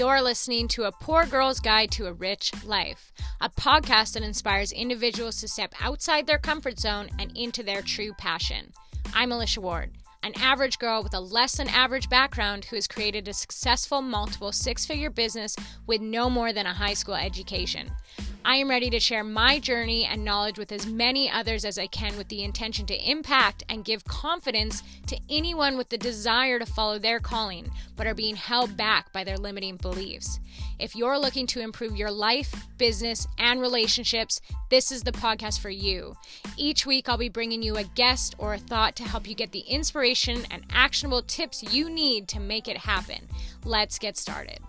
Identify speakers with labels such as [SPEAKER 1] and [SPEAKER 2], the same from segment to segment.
[SPEAKER 1] You're listening to A Poor Girl's Guide to a Rich Life, a podcast that inspires individuals to step outside their comfort zone and into their true passion. I'm Alicia Ward, an average girl with a less than average background who has created a successful multiple six figure business with no more than a high school education. I am ready to share my journey and knowledge with as many others as I can with the intention to impact and give confidence to anyone with the desire to follow their calling but are being held back by their limiting beliefs. If you're looking to improve your life, business, and relationships, this is the podcast for you. Each week, I'll be bringing you a guest or a thought to help you get the inspiration and actionable tips you need to make it happen. Let's get started.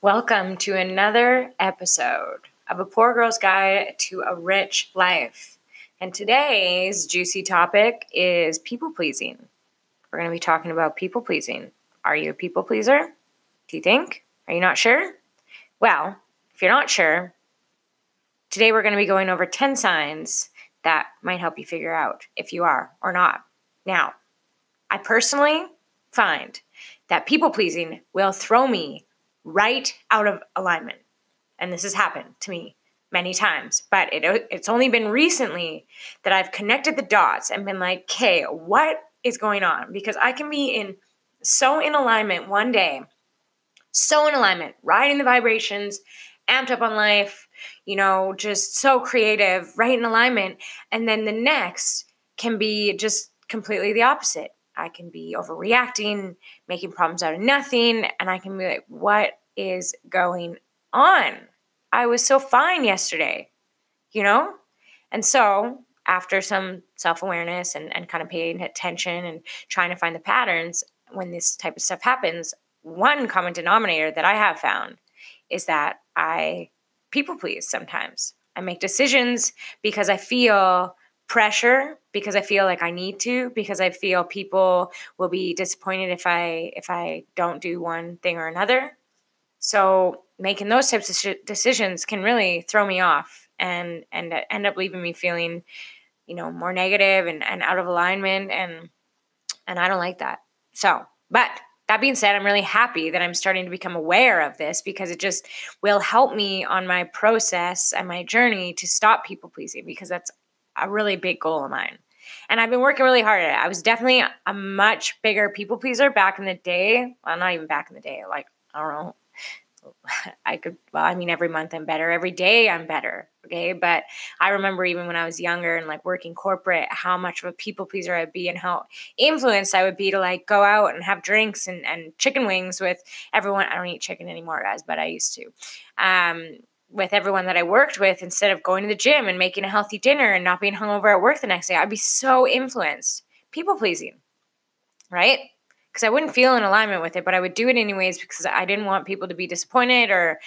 [SPEAKER 2] Welcome to another episode of A Poor Girl's Guide to a Rich Life. And today's juicy topic is people pleasing. We're going to be talking about people pleasing. Are you a people pleaser? Do you think? Are you not sure? Well, if you're not sure, today we're going to be going over 10 signs that might help you figure out if you are or not. Now, I personally find that people pleasing will throw me right out of alignment. And this has happened to me many times, but it, it's only been recently that I've connected the dots and been like, okay, what is going on? Because I can be in so in alignment one day, so in alignment, riding the vibrations, amped up on life, you know, just so creative, right in alignment. And then the next can be just completely the opposite. I can be overreacting, making problems out of nothing, and I can be like, what is going on? I was so fine yesterday, you know? And so, after some self awareness and, and kind of paying attention and trying to find the patterns when this type of stuff happens, one common denominator that I have found is that I people please sometimes. I make decisions because I feel pressure because I feel like I need to because I feel people will be disappointed if I if I don't do one thing or another. So making those types of sh- decisions can really throw me off and and end up leaving me feeling, you know, more negative and, and out of alignment and and I don't like that. So, but that being said, I'm really happy that I'm starting to become aware of this because it just will help me on my process and my journey to stop people pleasing because that's a really big goal of mine. And I've been working really hard at it. I was definitely a much bigger people pleaser back in the day. Well, not even back in the day, like, I don't know, I could, well, I mean, every month I'm better. Every day I'm better. Okay. But I remember even when I was younger and like working corporate, how much of a people pleaser I'd be and how influenced I would be to like go out and have drinks and, and chicken wings with everyone. I don't eat chicken anymore, guys, but I used to. Um, with everyone that I worked with instead of going to the gym and making a healthy dinner and not being hungover at work the next day. I'd be so influenced. People pleasing, right? because I wouldn't feel in alignment with it, but I would do it anyways because I didn't want people to be disappointed or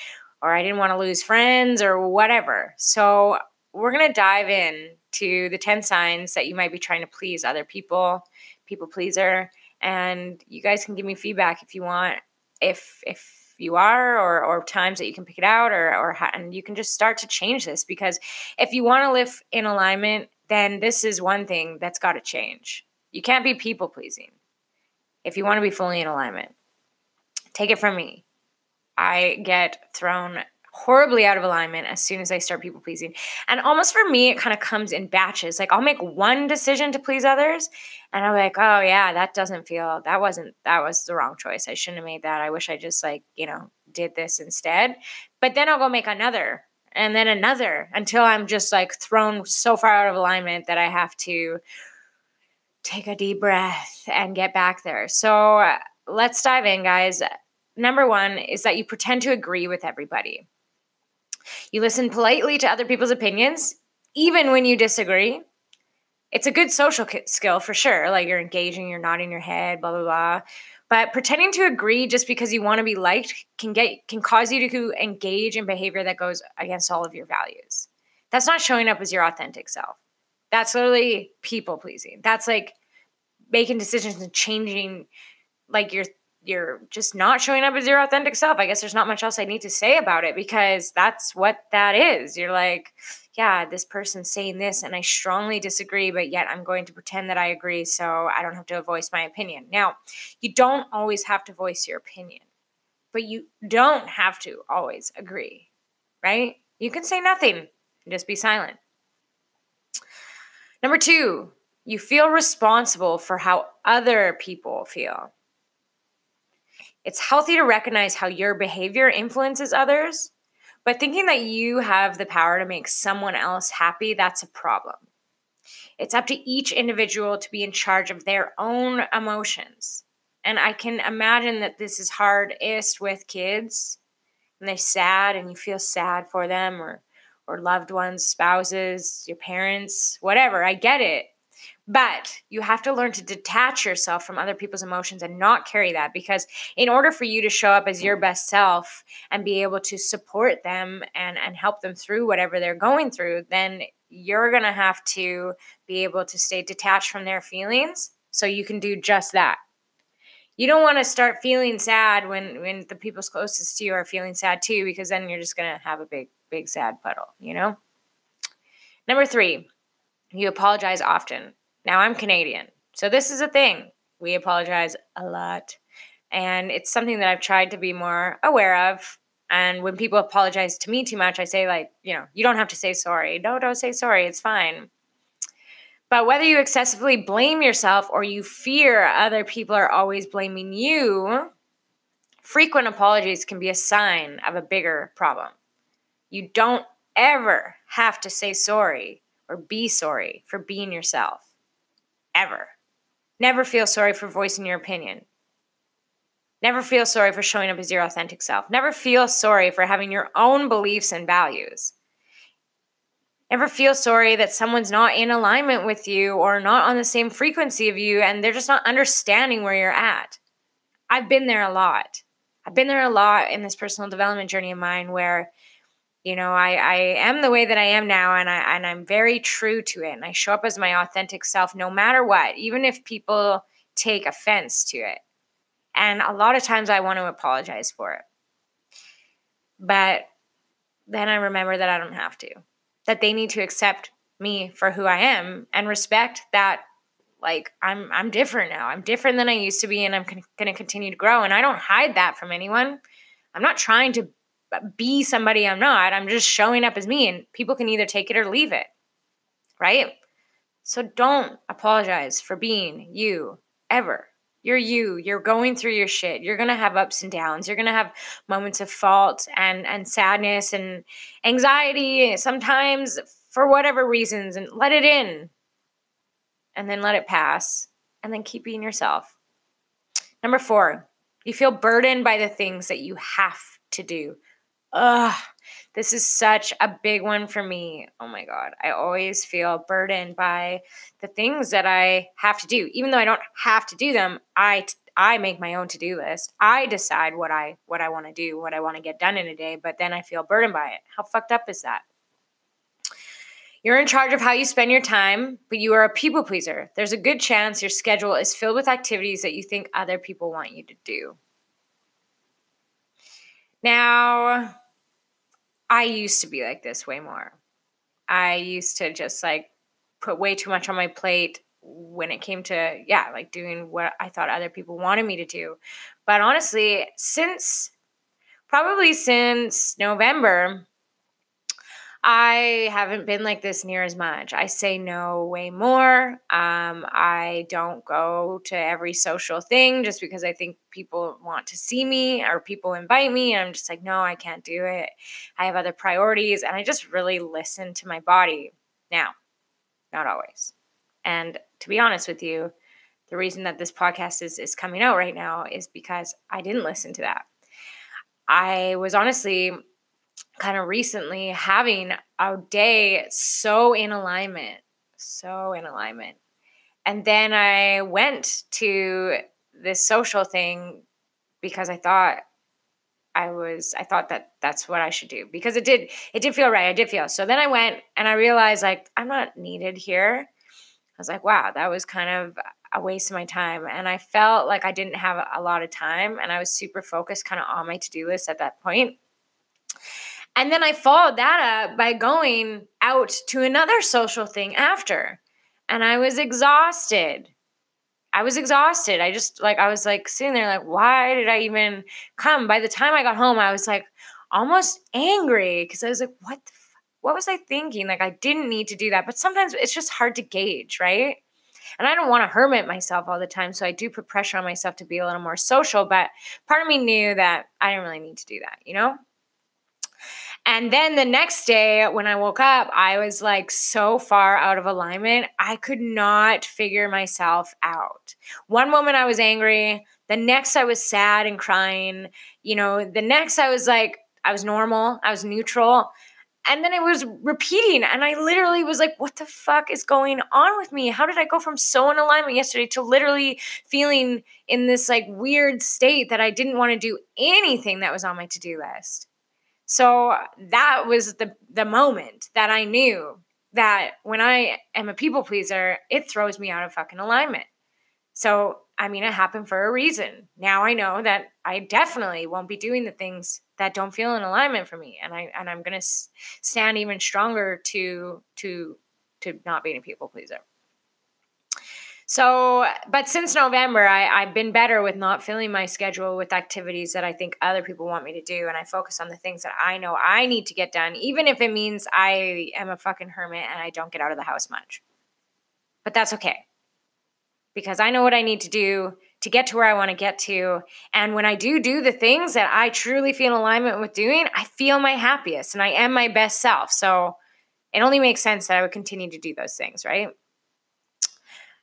[SPEAKER 2] or I didn't want to lose friends or whatever. So we're gonna dive in to the 10 signs that you might be trying to please other people, people pleaser, and you guys can give me feedback if you want, if if you are or or times that you can pick it out or or and you can just start to change this because if you want to live in alignment then this is one thing that's got to change you can't be people pleasing if you want to be fully in alignment. Take it from me. I get thrown horribly out of alignment as soon as I start people pleasing. And almost for me, it kind of comes in batches. Like I'll make one decision to please others and I'm like, oh yeah, that doesn't feel, that wasn't, that was the wrong choice. I shouldn't have made that. I wish I just like, you know, did this instead. But then I'll go make another and then another until I'm just like thrown so far out of alignment that I have to take a deep breath and get back there. So uh, let's dive in, guys. Number one is that you pretend to agree with everybody. You listen politely to other people's opinions, even when you disagree. It's a good social skill for sure. Like you're engaging, you're nodding your head, blah blah blah. But pretending to agree just because you want to be liked can get can cause you to engage in behavior that goes against all of your values. That's not showing up as your authentic self. That's literally people pleasing. That's like making decisions and changing like your you're just not showing up as your authentic self. I guess there's not much else I need to say about it because that's what that is. You're like, yeah, this person's saying this and I strongly disagree, but yet I'm going to pretend that I agree so I don't have to voice my opinion. Now, you don't always have to voice your opinion, but you don't have to always agree, right? You can say nothing just be silent. Number two, you feel responsible for how other people feel. It's healthy to recognize how your behavior influences others, but thinking that you have the power to make someone else happy, that's a problem. It's up to each individual to be in charge of their own emotions. And I can imagine that this is hardest with kids and they're sad and you feel sad for them or or loved ones, spouses, your parents, whatever. I get it. But you have to learn to detach yourself from other people's emotions and not carry that because, in order for you to show up as your best self and be able to support them and, and help them through whatever they're going through, then you're going to have to be able to stay detached from their feelings so you can do just that. You don't want to start feeling sad when, when the people closest to you are feeling sad too, because then you're just going to have a big, big sad puddle, you know? Number three, you apologize often. Now I'm Canadian. So this is a thing. We apologize a lot. And it's something that I've tried to be more aware of. And when people apologize to me too much, I say, like, you know, you don't have to say sorry. No, don't say sorry. It's fine. But whether you excessively blame yourself or you fear other people are always blaming you, frequent apologies can be a sign of a bigger problem. You don't ever have to say sorry or be sorry for being yourself ever. Never feel sorry for voicing your opinion. Never feel sorry for showing up as your authentic self. Never feel sorry for having your own beliefs and values. Never feel sorry that someone's not in alignment with you or not on the same frequency of you and they're just not understanding where you're at. I've been there a lot. I've been there a lot in this personal development journey of mine where you know i i am the way that i am now and i and i'm very true to it and i show up as my authentic self no matter what even if people take offense to it. And a lot of times i want to apologize for it. But then i remember that i don't have to that they need to accept me for who i am and respect that like i'm i'm different now. I'm different than i used to be and i'm con- going to continue to grow and i don't hide that from anyone. I'm not trying to be somebody I'm not. I'm just showing up as me, and people can either take it or leave it. Right? So don't apologize for being you ever. You're you. You're going through your shit. You're to have ups and downs. You're to have moments of fault and and sadness and anxiety sometimes for whatever reasons and let it in. And then let it pass and then keep being yourself. Number 4, you feel burdened by the things that you have to do ugh, this is such a big one for me. Oh my God. I always feel burdened by the things that I have to do. Even though I don't have to do them, I I make my own to-do list. I decide what I what I want to do, what I want to get done in a day, but then I feel burdened by it. How fucked up is that? You're in charge of how you spend your time, but you are a people pleaser. There's a good chance your schedule is filled with activities that you think other people want you to do. Now, I used to be like this way more. I used to just like put way too much on my plate when it came to, yeah, like doing what I thought other people wanted me to do. But honestly, since probably since November, I haven't been like this near as much. I say no way more. Um, I don't go to every social thing just because I think people want to see me or people invite me. And I'm just like, no, I can't do it. I have other priorities. And I just really listen to my body. Now, not always. And to be honest with you, the reason that this podcast is, is coming out right now is because I didn't listen to that. I was honestly kind of recently having a day so in alignment, so in alignment. And then I went to this social thing because I thought I was I thought that that's what I should do because it did it did feel right. I did feel. So then I went and I realized like I'm not needed here. I was like, wow, that was kind of a waste of my time. And I felt like I didn't have a lot of time and I was super focused kind of on my to do list at that point. And then I followed that up by going out to another social thing after. And I was exhausted. I was exhausted. I just like I was like sitting there like why did I even come? By the time I got home I was like almost angry because I was like what the what was I thinking? Like I didn't need to do that. But sometimes it's just hard to gauge, right? And I don't want to hermit myself all the time, so I do put pressure on myself to be a little more social, but part of me knew that I didn't really need to do that, you know? And then the next day when I woke up, I was like so far out of alignment. I could not figure myself out. One moment I was angry, the next I was sad and crying. You know, the next I was like, I was normal, I was neutral. And then it was repeating. And I literally was like, what the fuck is going on with me? How did I go from so in alignment yesterday to literally feeling in this like weird state that I didn't want to do anything that was on my to do list? So that was the the moment that I knew that when I am a people pleaser, it throws me out of fucking alignment. So, I mean, it happened for a reason. Now I know that I definitely won't be doing the things that don't feel in alignment for me, and I and I'm gonna stand even stronger to to to not being a people pleaser. So, but since November, I, I've been better with not filling my schedule with activities that I think other people want me to do. And I focus on the things that I know I need to get done, even if it means I am a fucking hermit and I don't get out of the house much. But that's okay because I know what I need to do to get to where I want to get to. And when I do do the things that I truly feel in alignment with doing, I feel my happiest and I am my best self. So it only makes sense that I would continue to do those things, right?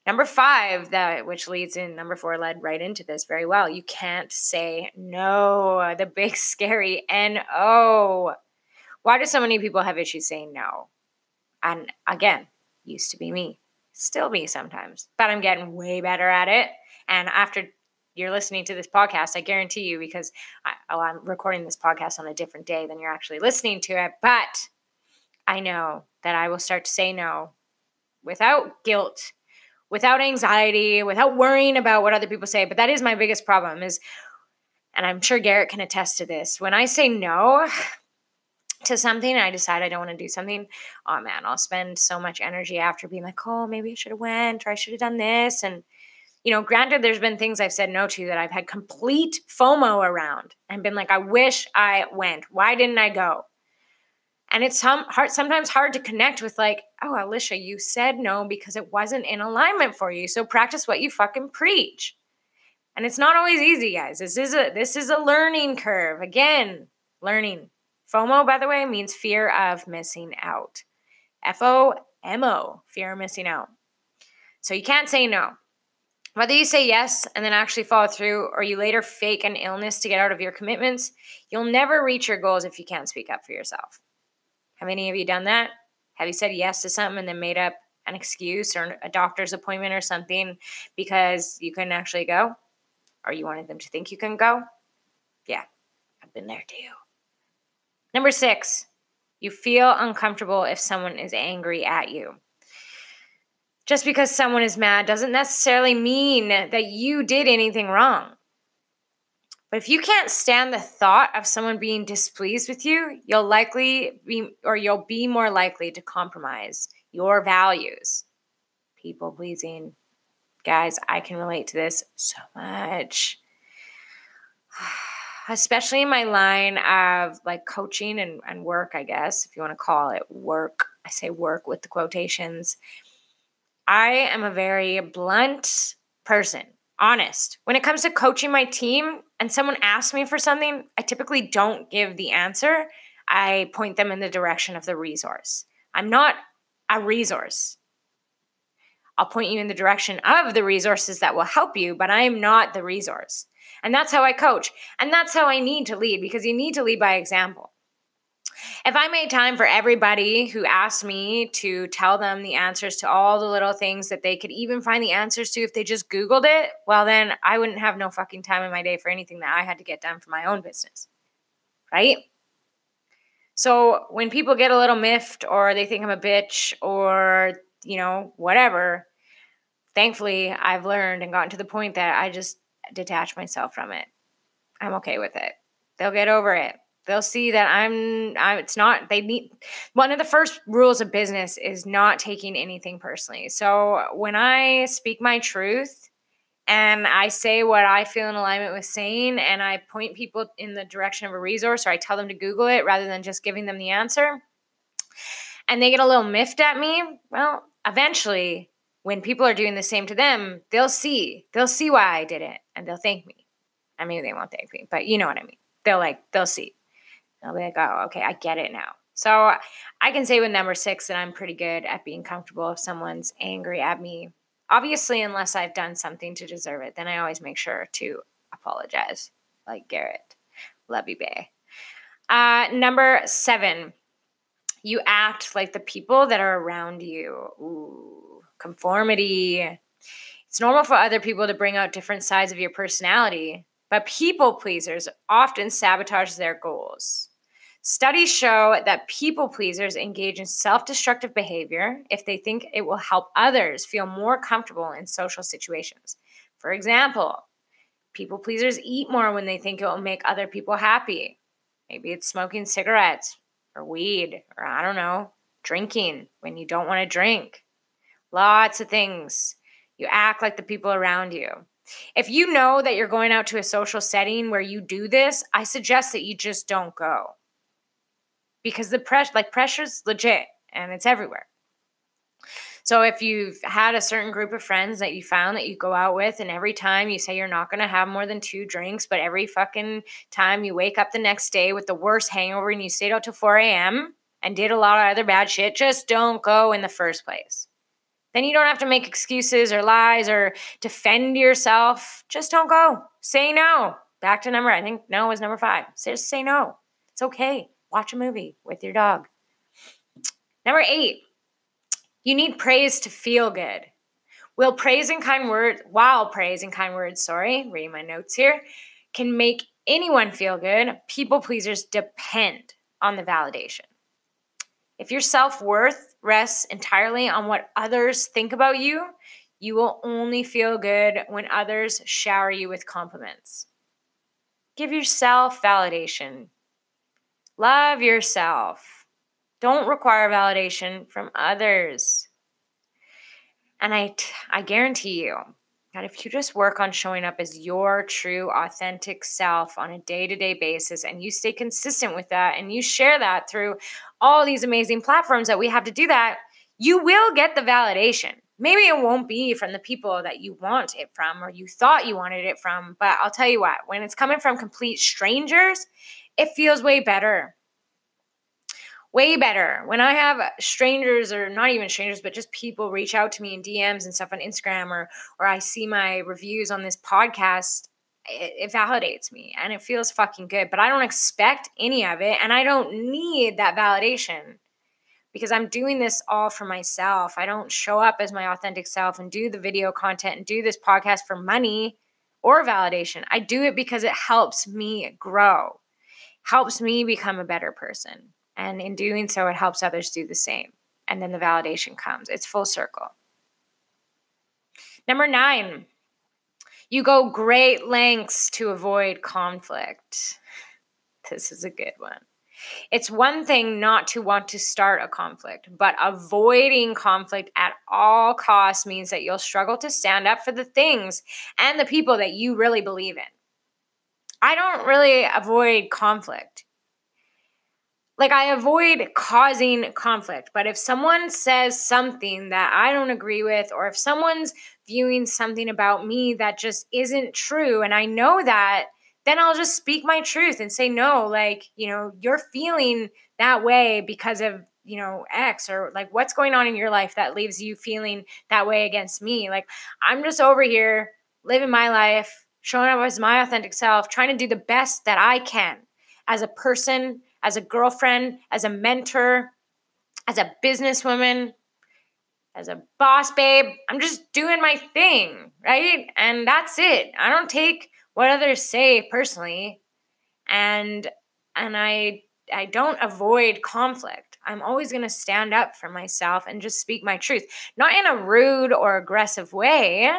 [SPEAKER 2] Number five, that which leads in number four led right into this very well. You can't say no. The big scary no. Why do so many people have issues saying no? And again, used to be me, still me sometimes, but I'm getting way better at it. And after you're listening to this podcast, I guarantee you, because I, oh, I'm recording this podcast on a different day than you're actually listening to it, but I know that I will start to say no without guilt without anxiety, without worrying about what other people say. But that is my biggest problem is, and I'm sure Garrett can attest to this. When I say no to something, I decide I don't want to do something. Oh man, I'll spend so much energy after being like, oh, maybe I should have went or I should have done this. And you know, granted, there's been things I've said no to that I've had complete FOMO around and been like, I wish I went. Why didn't I go? And it's hard, sometimes hard to connect with like, oh, Alicia, you said no because it wasn't in alignment for you. So practice what you fucking preach. And it's not always easy, guys. This is a this is a learning curve. Again, learning. FOMO, by the way, means fear of missing out. F O M O, fear of missing out. So you can't say no. Whether you say yes and then actually follow through, or you later fake an illness to get out of your commitments, you'll never reach your goals if you can't speak up for yourself. Have any of you done that? Have you said yes to something and then made up an excuse or a doctor's appointment or something because you couldn't actually go? Or you wanted them to think you couldn't go? Yeah, I've been there too. Number six, you feel uncomfortable if someone is angry at you. Just because someone is mad doesn't necessarily mean that you did anything wrong. But if you can't stand the thought of someone being displeased with you, you'll likely be, or you'll be more likely to compromise your values. People pleasing. Guys, I can relate to this so much. Especially in my line of like coaching and, and work, I guess, if you want to call it work. I say work with the quotations. I am a very blunt person honest. When it comes to coaching my team and someone asks me for something, I typically don't give the answer. I point them in the direction of the resource. I'm not a resource. I'll point you in the direction of the resources that will help you, but I am not the resource. And that's how I coach. And that's how I need to lead because you need to lead by example. If I made time for everybody who asked me to tell them the answers to all the little things that they could even find the answers to if they just Googled it, well, then I wouldn't have no fucking time in my day for anything that I had to get done for my own business. Right? So when people get a little miffed or they think I'm a bitch or, you know, whatever, thankfully, I've learned and gotten to the point that I just detach myself from it. I'm okay with it. They'll get over it. They'll see that I'm, I'm it's not they need one of the first rules of business is not taking anything personally. So when I speak my truth and I say what I feel in alignment with saying and I point people in the direction of a resource or I tell them to Google it rather than just giving them the answer and they get a little miffed at me, well, eventually when people are doing the same to them, they'll see. They'll see why I did it and they'll thank me. I mean, they won't thank me, but you know what I mean. They'll like, they'll see. They'll be like, oh, okay, I get it now. So I can say with number six that I'm pretty good at being comfortable if someone's angry at me. Obviously, unless I've done something to deserve it, then I always make sure to apologize, like Garrett. Love you, Bay. Uh, number seven, you act like the people that are around you. Ooh, conformity. It's normal for other people to bring out different sides of your personality, but people pleasers often sabotage their goals. Studies show that people pleasers engage in self destructive behavior if they think it will help others feel more comfortable in social situations. For example, people pleasers eat more when they think it will make other people happy. Maybe it's smoking cigarettes, or weed or I don't know, drinking when you don't want to drink. Lots of things. You act like the people around you. If you know that you're going out to a social setting where you do this, I suggest that you just don't go. Because the pressure like pressure's legit and it's everywhere. So if you've had a certain group of friends that you found that you go out with, and every time you say you're not going to have more than two drinks, but every fucking time you wake up the next day with the worst hangover and you stayed out till 4 a.m. and did a lot of other bad shit, just don't go in the first place. Then you don't have to make excuses or lies or defend yourself. Just don't go. Say no. Back to number, I think no was number five. Just say no. It's okay. Watch a movie with your dog. Number eight, you need praise to feel good. Will praise and kind words, while praise and kind words, sorry, reading my notes here, can make anyone feel good, people pleasers depend on the validation. If your self worth rests entirely on what others think about you, you will only feel good when others shower you with compliments. Give yourself validation. Love yourself. Don't require validation from others. And I, I guarantee you that if you just work on showing up as your true, authentic self on a day to day basis and you stay consistent with that and you share that through all these amazing platforms that we have to do that, you will get the validation. Maybe it won't be from the people that you want it from or you thought you wanted it from, but I'll tell you what, when it's coming from complete strangers, it feels way better way better when I have strangers or not even strangers, but just people reach out to me in DMs and stuff on Instagram or or I see my reviews on this podcast. It, it validates me and it feels fucking good, but I don't expect any of it and I don't need that validation because I'm doing this all for myself. I don't show up as my authentic self and do the video content and do this podcast for money or validation. I do it because it helps me grow, helps me become a better person. And in doing so, it helps others do the same. And then the validation comes. It's full circle. Number nine, you go great lengths to avoid conflict. This is a good one. It's one thing not to want to start a conflict, but avoiding conflict at all costs means that you'll struggle to stand up for the things and the people that you really believe in. I don't really avoid conflict like I avoid causing conflict. But if someone says something that I don't agree with, or if someone's viewing something about me that just isn't true, and I know that, then I'll just speak my truth and say, no, like, you know, you're feeling that way because of, you know, X, or like what's going on in your life that leaves you feeling that way against me. Like, I'm just over here living my life, showing up as my authentic self, trying to do the best that I can as a person as a girlfriend, as a mentor, as a businesswoman, as a boss babe. I'm just doing my thing, right? And that's it. I don't take what others say personally. And and I I don't avoid conflict. I'm always going to stand up for myself and just speak my truth. Not in a rude or aggressive way,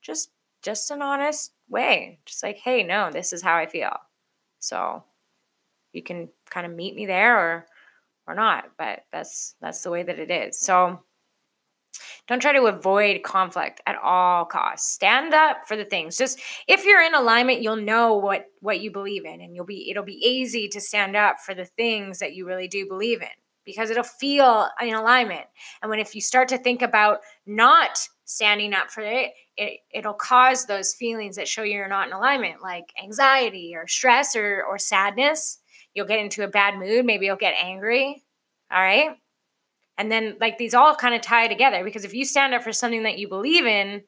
[SPEAKER 2] just just an honest way. Just like, "Hey, no, this is how I feel." So, you can kind of meet me there or or not, but that's that's the way that it is. So, don't try to avoid conflict at all costs. Stand up for the things. Just if you're in alignment, you'll know what what you believe in and you'll be it'll be easy to stand up for the things that you really do believe in because it'll feel in alignment. And when if you start to think about not standing up for it, it it'll cause those feelings that show you're not in alignment like anxiety or stress or or sadness. You'll get into a bad mood, maybe you'll get angry. All right? And then, like, these all kind of tie together because if you stand up for something that you believe in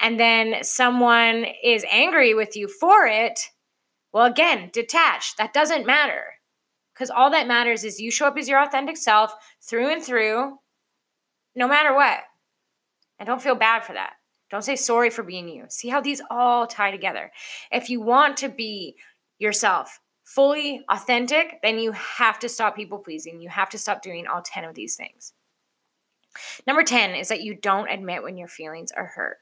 [SPEAKER 2] and then someone is angry with you for it, well, again, detach. That doesn't matter because all that matters is you show up as your authentic self through and through, no matter what. And don't feel bad for that. Don't say sorry for being you. See how these all tie together. If you want to be yourself, fully authentic, then you have to stop people pleasing. You have to stop doing all 10 of these things. Number 10 is that you don't admit when your feelings are hurt.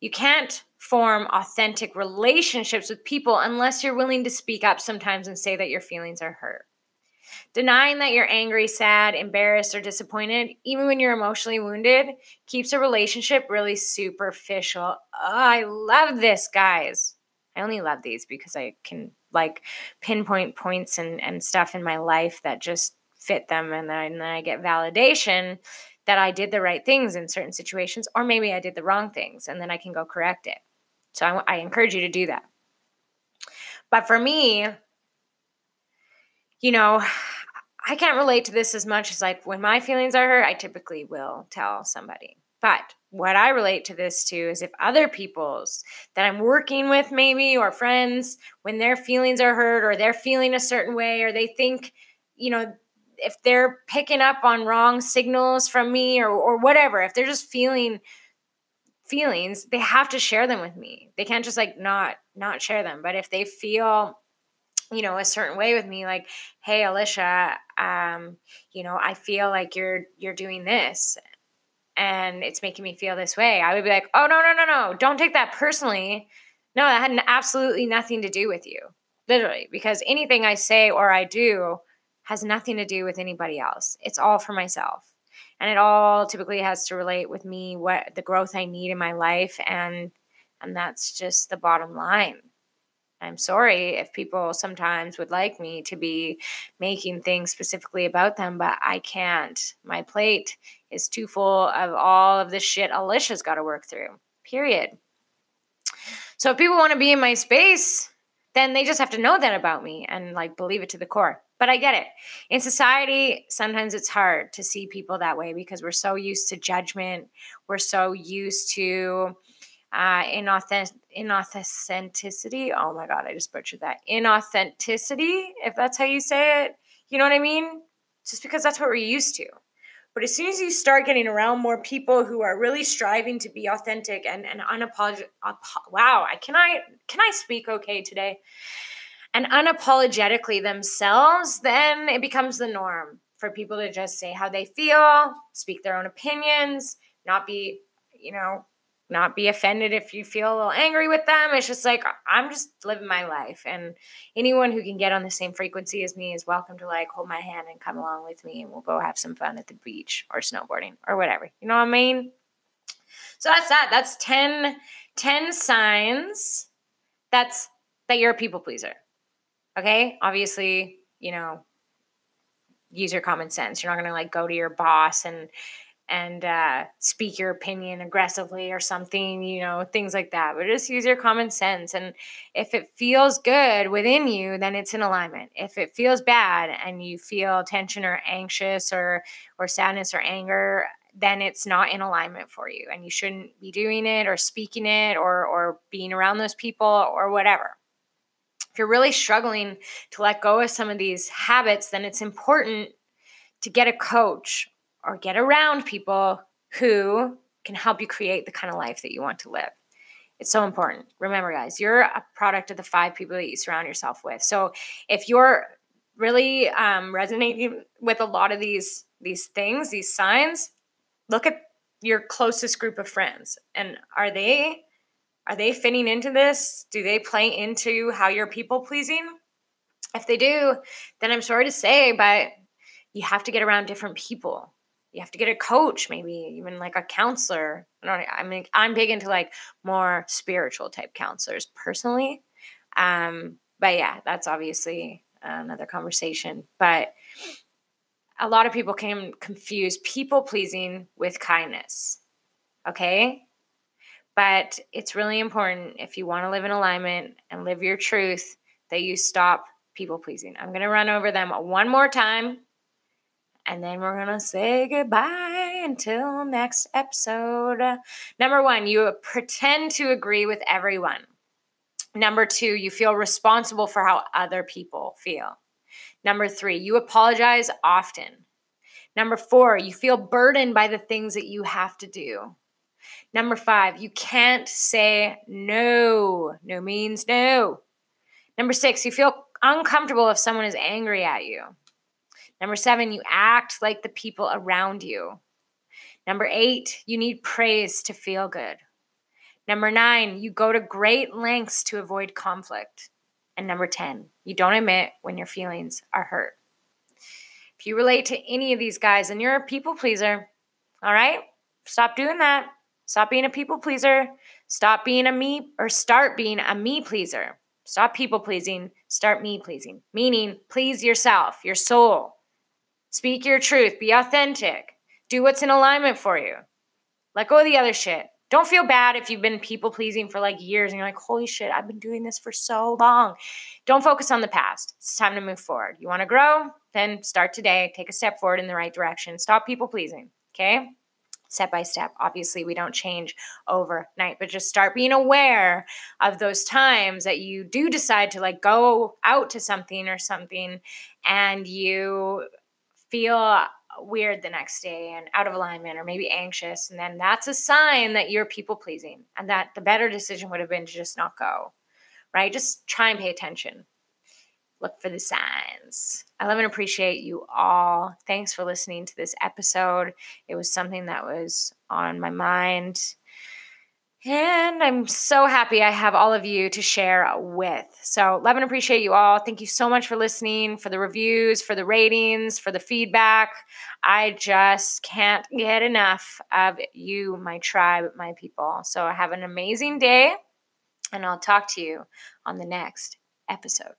[SPEAKER 2] You can't form authentic relationships with people unless you're willing to speak up sometimes and say that your feelings are hurt. Denying that you're angry, sad, embarrassed, or disappointed, even when you're emotionally wounded, keeps a relationship really superficial. Oh, I love this, guys. I only love these because I can like pinpoint points and, and stuff in my life that just fit them. And then, and then I get validation that I did the right things in certain situations, or maybe I did the wrong things, and then I can go correct it. So I, I encourage you to do that. But for me, you know, I can't relate to this as much as like when my feelings are hurt, I typically will tell somebody. But what I relate to this to is if other people's that I'm working with, maybe, or friends, when their feelings are hurt or they're feeling a certain way or they think, you know, if they're picking up on wrong signals from me or, or whatever, if they're just feeling feelings, they have to share them with me. They can't just like not not share them. But if they feel you know a certain way with me like hey alicia um you know i feel like you're you're doing this and it's making me feel this way, I would be like, oh, no, no, no, no, don't take that personally. No, that had absolutely nothing to do with you, literally, because anything I say or I do has nothing to do with anybody else. It's all for myself. And it all typically has to relate with me, what the growth I need in my life. And and that's just the bottom line. I'm sorry if people sometimes would like me to be making things specifically about them, but I can't. My plate is too full of all of the shit Alicia's got to work through. Period. So if people want to be in my space, then they just have to know that about me and like believe it to the core. But I get it. In society, sometimes it's hard to see people that way because we're so used to judgment. We're so used to uh, inauthent- inauthenticity. Oh my God, I just butchered that. Inauthenticity, if that's how you say it. You know what I mean? Just because that's what we're used to. But as soon as you start getting around more people who are really striving to be authentic and, and unapologetic, wow, I can I can I speak okay today? And unapologetically themselves, then it becomes the norm for people to just say how they feel, speak their own opinions, not be, you know, not be offended if you feel a little angry with them. It's just like I'm just living my life, and anyone who can get on the same frequency as me is welcome to like hold my hand and come along with me, and we'll go have some fun at the beach or snowboarding or whatever. You know what I mean? So that's that. That's 10, 10 signs that's that you're a people pleaser. Okay, obviously, you know, use your common sense. You're not gonna like go to your boss and and uh, speak your opinion aggressively or something, you know, things like that. But just use your common sense. And if it feels good within you, then it's in alignment. If it feels bad and you feel tension or anxious or or sadness or anger, then it's not in alignment for you, and you shouldn't be doing it or speaking it or or being around those people or whatever. If you're really struggling to let go of some of these habits, then it's important to get a coach or get around people who can help you create the kind of life that you want to live. It's so important. Remember, guys, you're a product of the five people that you surround yourself with. So if you're really um, resonating with a lot of these these things, these signs, look at your closest group of friends and are they are they fitting into this? Do they play into how you're people pleasing? If they do, then I'm sorry to say, but you have to get around different people. You have to get a coach, maybe even like a counselor. I don't. I mean, I'm big into like more spiritual type counselors personally. Um, but yeah, that's obviously another conversation. But a lot of people can confuse people pleasing with kindness. Okay? But it's really important if you want to live in alignment and live your truth that you stop people pleasing. I'm going to run over them one more time and then we're going to say goodbye until next episode. Number one, you pretend to agree with everyone. Number two, you feel responsible for how other people feel. Number three, you apologize often. Number four, you feel burdened by the things that you have to do. Number five, you can't say no. No means no. Number six, you feel uncomfortable if someone is angry at you. Number seven, you act like the people around you. Number eight, you need praise to feel good. Number nine, you go to great lengths to avoid conflict. And number 10, you don't admit when your feelings are hurt. If you relate to any of these guys and you're a people pleaser, all right, stop doing that. Stop being a people pleaser. Stop being a me or start being a me pleaser. Stop people pleasing, start me pleasing, meaning please yourself, your soul. Speak your truth, be authentic, do what's in alignment for you. Let go of the other shit. Don't feel bad if you've been people pleasing for like years and you're like, holy shit, I've been doing this for so long. Don't focus on the past. It's time to move forward. You want to grow? Then start today. Take a step forward in the right direction. Stop people pleasing. Okay? Step by step. Obviously, we don't change overnight, but just start being aware of those times that you do decide to like go out to something or something and you feel weird the next day and out of alignment or maybe anxious. And then that's a sign that you're people pleasing and that the better decision would have been to just not go, right? Just try and pay attention. Look for the signs. I love and appreciate you all. Thanks for listening to this episode. It was something that was on my mind and I'm so happy I have all of you to share with. So, love and appreciate you all. Thank you so much for listening, for the reviews, for the ratings, for the feedback. I just can't get enough of you, my tribe, my people. So, have an amazing day, and I'll talk to you on the next episode.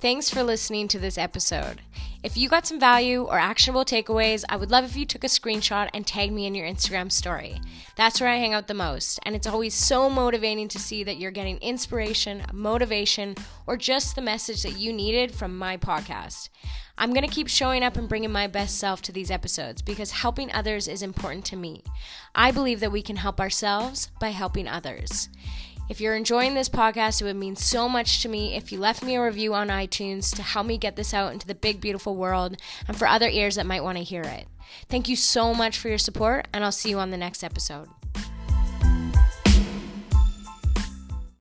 [SPEAKER 1] Thanks for listening to this episode. If you got some value or actionable takeaways, I would love if you took a screenshot and tagged me in your Instagram story. That's where I hang out the most, and it's always so motivating to see that you're getting inspiration, motivation, or just the message that you needed from my podcast. I'm going to keep showing up and bringing my best self to these episodes because helping others is important to me. I believe that we can help ourselves by helping others. If you're enjoying this podcast, it would mean so much to me if you left me a review on iTunes to help me get this out into the big, beautiful world and for other ears that might want to hear it. Thank you so much for your support, and I'll see you on the next episode.